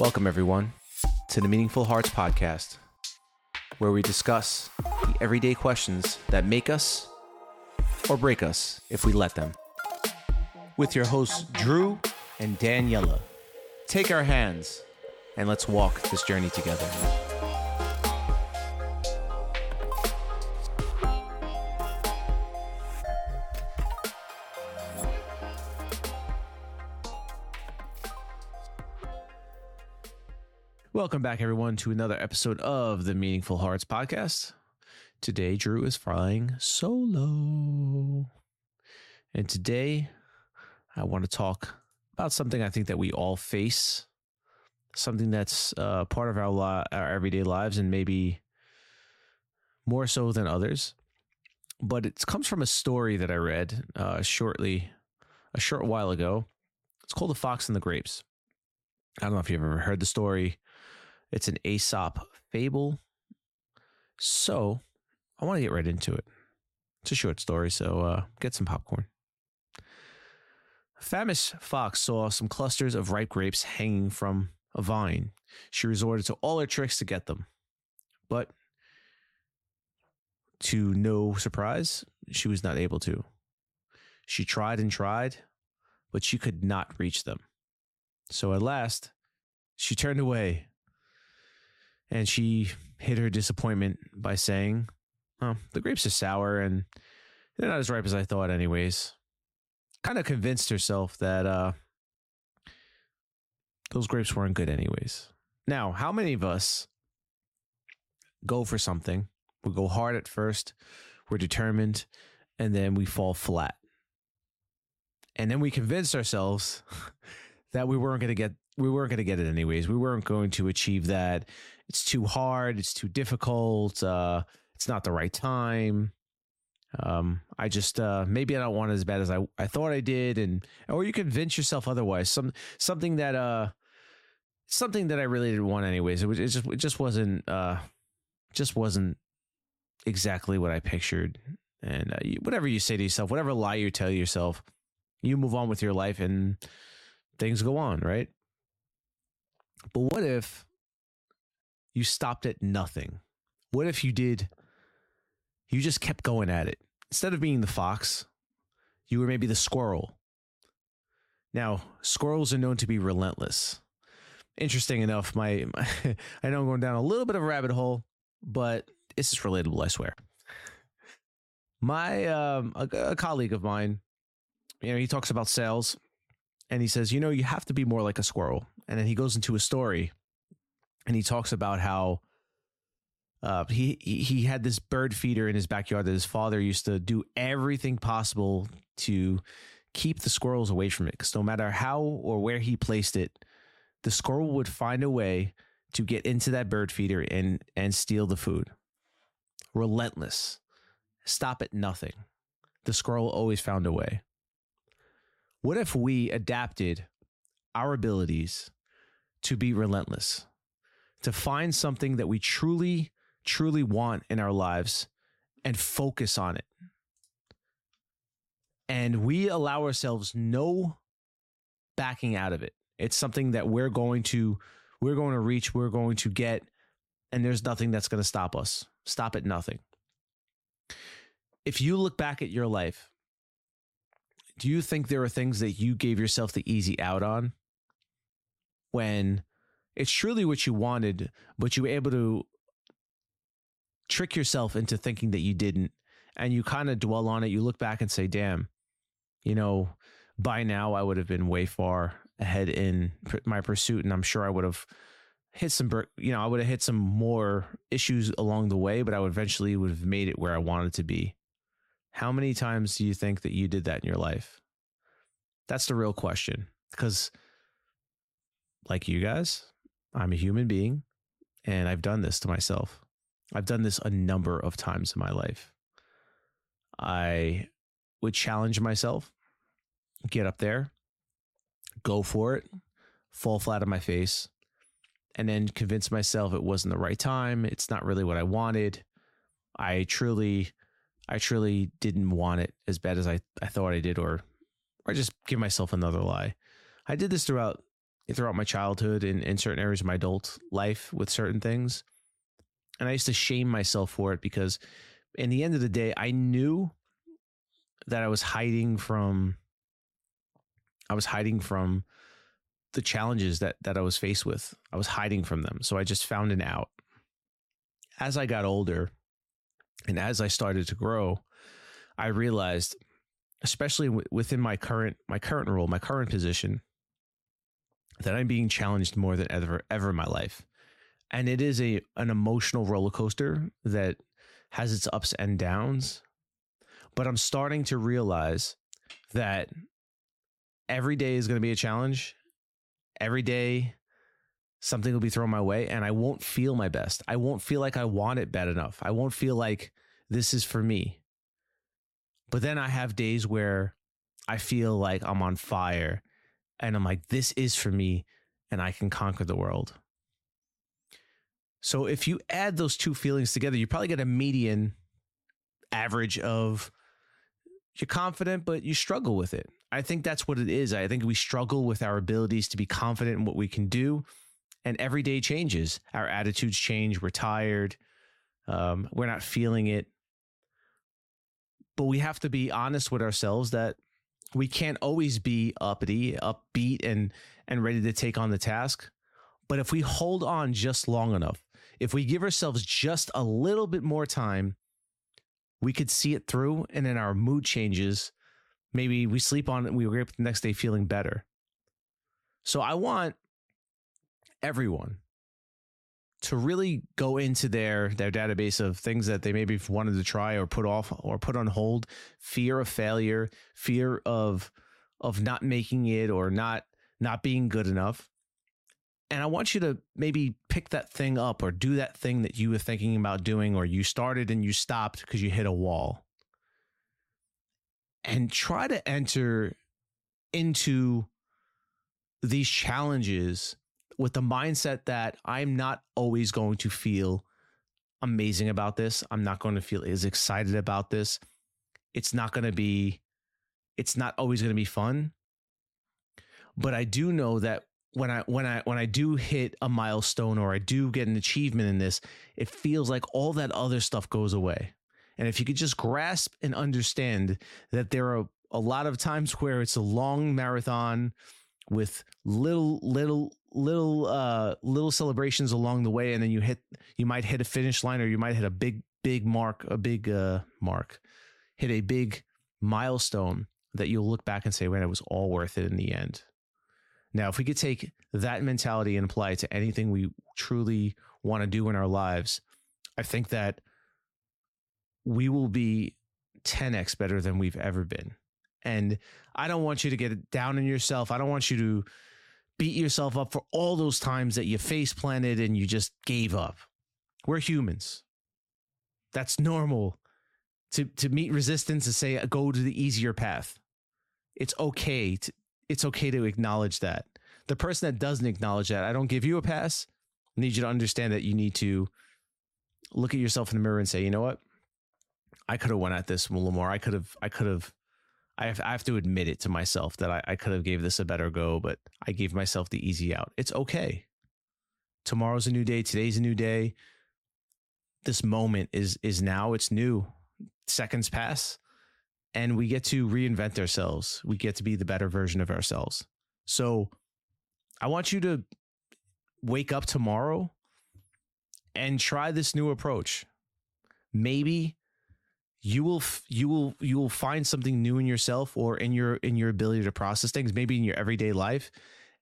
Welcome, everyone, to the Meaningful Hearts podcast, where we discuss the everyday questions that make us or break us if we let them. With your hosts, Drew and Daniela. Take our hands and let's walk this journey together. Welcome back, everyone, to another episode of the Meaningful Hearts podcast. Today, Drew is flying solo. And today, I want to talk about something I think that we all face, something that's uh, part of our, li- our everyday lives and maybe more so than others. But it comes from a story that I read uh, shortly, a short while ago. It's called The Fox and the Grapes. I don't know if you've ever heard the story. It's an Aesop fable. So I want to get right into it. It's a short story, so uh, get some popcorn. A famished fox saw some clusters of ripe grapes hanging from a vine. She resorted to all her tricks to get them. But to no surprise, she was not able to. She tried and tried, but she could not reach them. So at last, she turned away and she hid her disappointment by saying, Oh, the grapes are sour and they're not as ripe as I thought, anyways. Kind of convinced herself that uh, those grapes weren't good, anyways. Now, how many of us go for something? We go hard at first, we're determined, and then we fall flat. And then we convince ourselves that we weren't going to get we weren't going to get it anyways. We weren't going to achieve that. It's too hard. It's too difficult. Uh, it's not the right time. Um, I just uh, maybe I don't want it as bad as I, I thought I did, and or you convince yourself otherwise. Some something that uh something that I really didn't want anyways. It was it just it just wasn't uh just wasn't exactly what I pictured. And uh, you, whatever you say to yourself, whatever lie you tell yourself, you move on with your life and things go on, right? But what if you stopped at nothing? What if you did, you just kept going at it? Instead of being the fox, you were maybe the squirrel. Now, squirrels are known to be relentless. Interesting enough, my, my I know I'm going down a little bit of a rabbit hole, but this is relatable, I swear. My um, a, a colleague of mine, you know, he talks about sales and he says, you know, you have to be more like a squirrel. And then he goes into a story and he talks about how uh, he he had this bird feeder in his backyard that his father used to do everything possible to keep the squirrels away from it because no matter how or where he placed it, the squirrel would find a way to get into that bird feeder and and steal the food. Relentless, stop at nothing. The squirrel always found a way. What if we adapted our abilities to be relentless, to find something that we truly, truly want in our lives and focus on it? And we allow ourselves no backing out of it. It's something that we're going to we're going to reach, we're going to get, and there's nothing that's going to stop us. Stop at nothing. If you look back at your life do you think there are things that you gave yourself the easy out on when it's truly what you wanted, but you were able to trick yourself into thinking that you didn't, and you kind of dwell on it? You look back and say, damn, you know, by now I would have been way far ahead in my pursuit, and I'm sure I would have hit some, you know, I would have hit some more issues along the way, but I would eventually would have made it where I wanted to be. How many times do you think that you did that in your life? That's the real question. Because, like you guys, I'm a human being and I've done this to myself. I've done this a number of times in my life. I would challenge myself, get up there, go for it, fall flat on my face, and then convince myself it wasn't the right time. It's not really what I wanted. I truly I truly didn't want it as bad as I, I thought I did, or or just give myself another lie. I did this throughout throughout my childhood and in certain areas of my adult life with certain things. And I used to shame myself for it because in the end of the day, I knew that I was hiding from I was hiding from the challenges that that I was faced with. I was hiding from them. So I just found an out. As I got older and as I started to grow, I realized especially w- within my current my current role, my current position that I'm being challenged more than ever ever in my life. And it is a an emotional roller coaster that has its ups and downs. But I'm starting to realize that every day is going to be a challenge. Every day, something will be thrown my way, and I won't feel my best. I won't feel like I want it bad enough. I won't feel like this is for me. But then I have days where I feel like I'm on fire and I'm like, this is for me, and I can conquer the world. So if you add those two feelings together, you probably get a median average of you're confident, but you struggle with it. I think that's what it is. I think we struggle with our abilities to be confident in what we can do. And every day changes. Our attitudes change. We're tired. Um, we're not feeling it. But we have to be honest with ourselves that we can't always be uppity, upbeat, and and ready to take on the task. But if we hold on just long enough, if we give ourselves just a little bit more time, we could see it through, and then our mood changes. Maybe we sleep on it and we wake up the next day feeling better. So I want everyone to really go into their their database of things that they maybe wanted to try or put off or put on hold. Fear of failure fear of of not making it or not not being good enough. And i want you to maybe pick that thing up or do that thing that you were thinking about doing or you started and you stopped because you hit a wall. And try to enter into these challenges with the mindset that I'm not always going to feel amazing about this. I'm not going to feel as excited about this. It's not going to be, it's not always going to be fun. But I do know that when I when I when I do hit a milestone or I do get an achievement in this, it feels like all that other stuff goes away. And if you could just grasp and understand that there are a lot of times where it's a long marathon with little little little uh little celebrations along the way and then you hit you might hit a finish line or you might hit a big big mark a big uh mark hit a big milestone that you'll look back and say man it was all worth it in the end. Now if we could take that mentality and apply it to anything we truly want to do in our lives i think that we will be 10x better than we've ever been and i don't want you to get down on yourself i don't want you to beat yourself up for all those times that you face planted and you just gave up. We're humans. That's normal to to meet resistance and say go to the easier path. It's okay to it's okay to acknowledge that. The person that doesn't acknowledge that, I don't give you a pass. I need you to understand that you need to look at yourself in the mirror and say, you know what? I could have went at this a little more. I could have I could have I have, I have to admit it to myself that I, I could have gave this a better go, but I gave myself the easy out. It's okay. Tomorrow's a new day. Today's a new day. This moment is is now. It's new. Seconds pass, and we get to reinvent ourselves. We get to be the better version of ourselves. So, I want you to wake up tomorrow and try this new approach. Maybe you will you will you will find something new in yourself or in your in your ability to process things maybe in your everyday life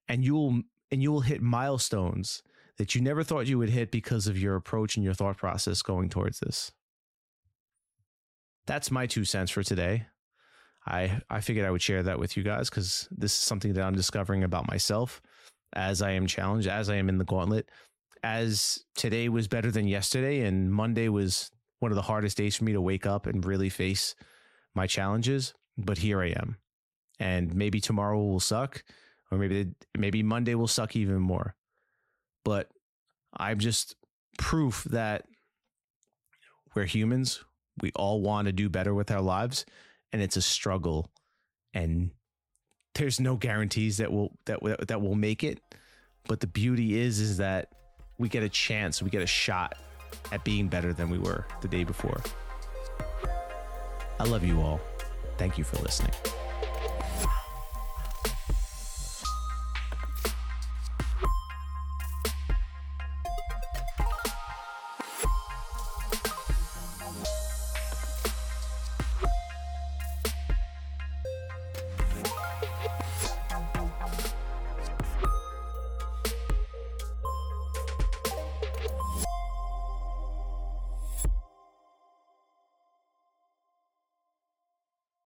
and you will and you will hit milestones that you never thought you would hit because of your approach and your thought process going towards this. That's my two cents for today. I i figured i would share that with you guys because this is something that i'm discovering about myself as i am challenged as i am in the gauntlet. As today was better than yesterday and monday was one of the hardest days for me to wake up and really face my challenges. But here I am. And maybe tomorrow will suck, or maybe maybe Monday will suck even more. But I'm just proof that we're humans. We all want to do better with our lives, and it's a struggle. And there's no guarantees that will that that will make it. But the beauty is, is that we get a chance, we get a shot at being better than we were the day before. I love you all. Thank you for listening.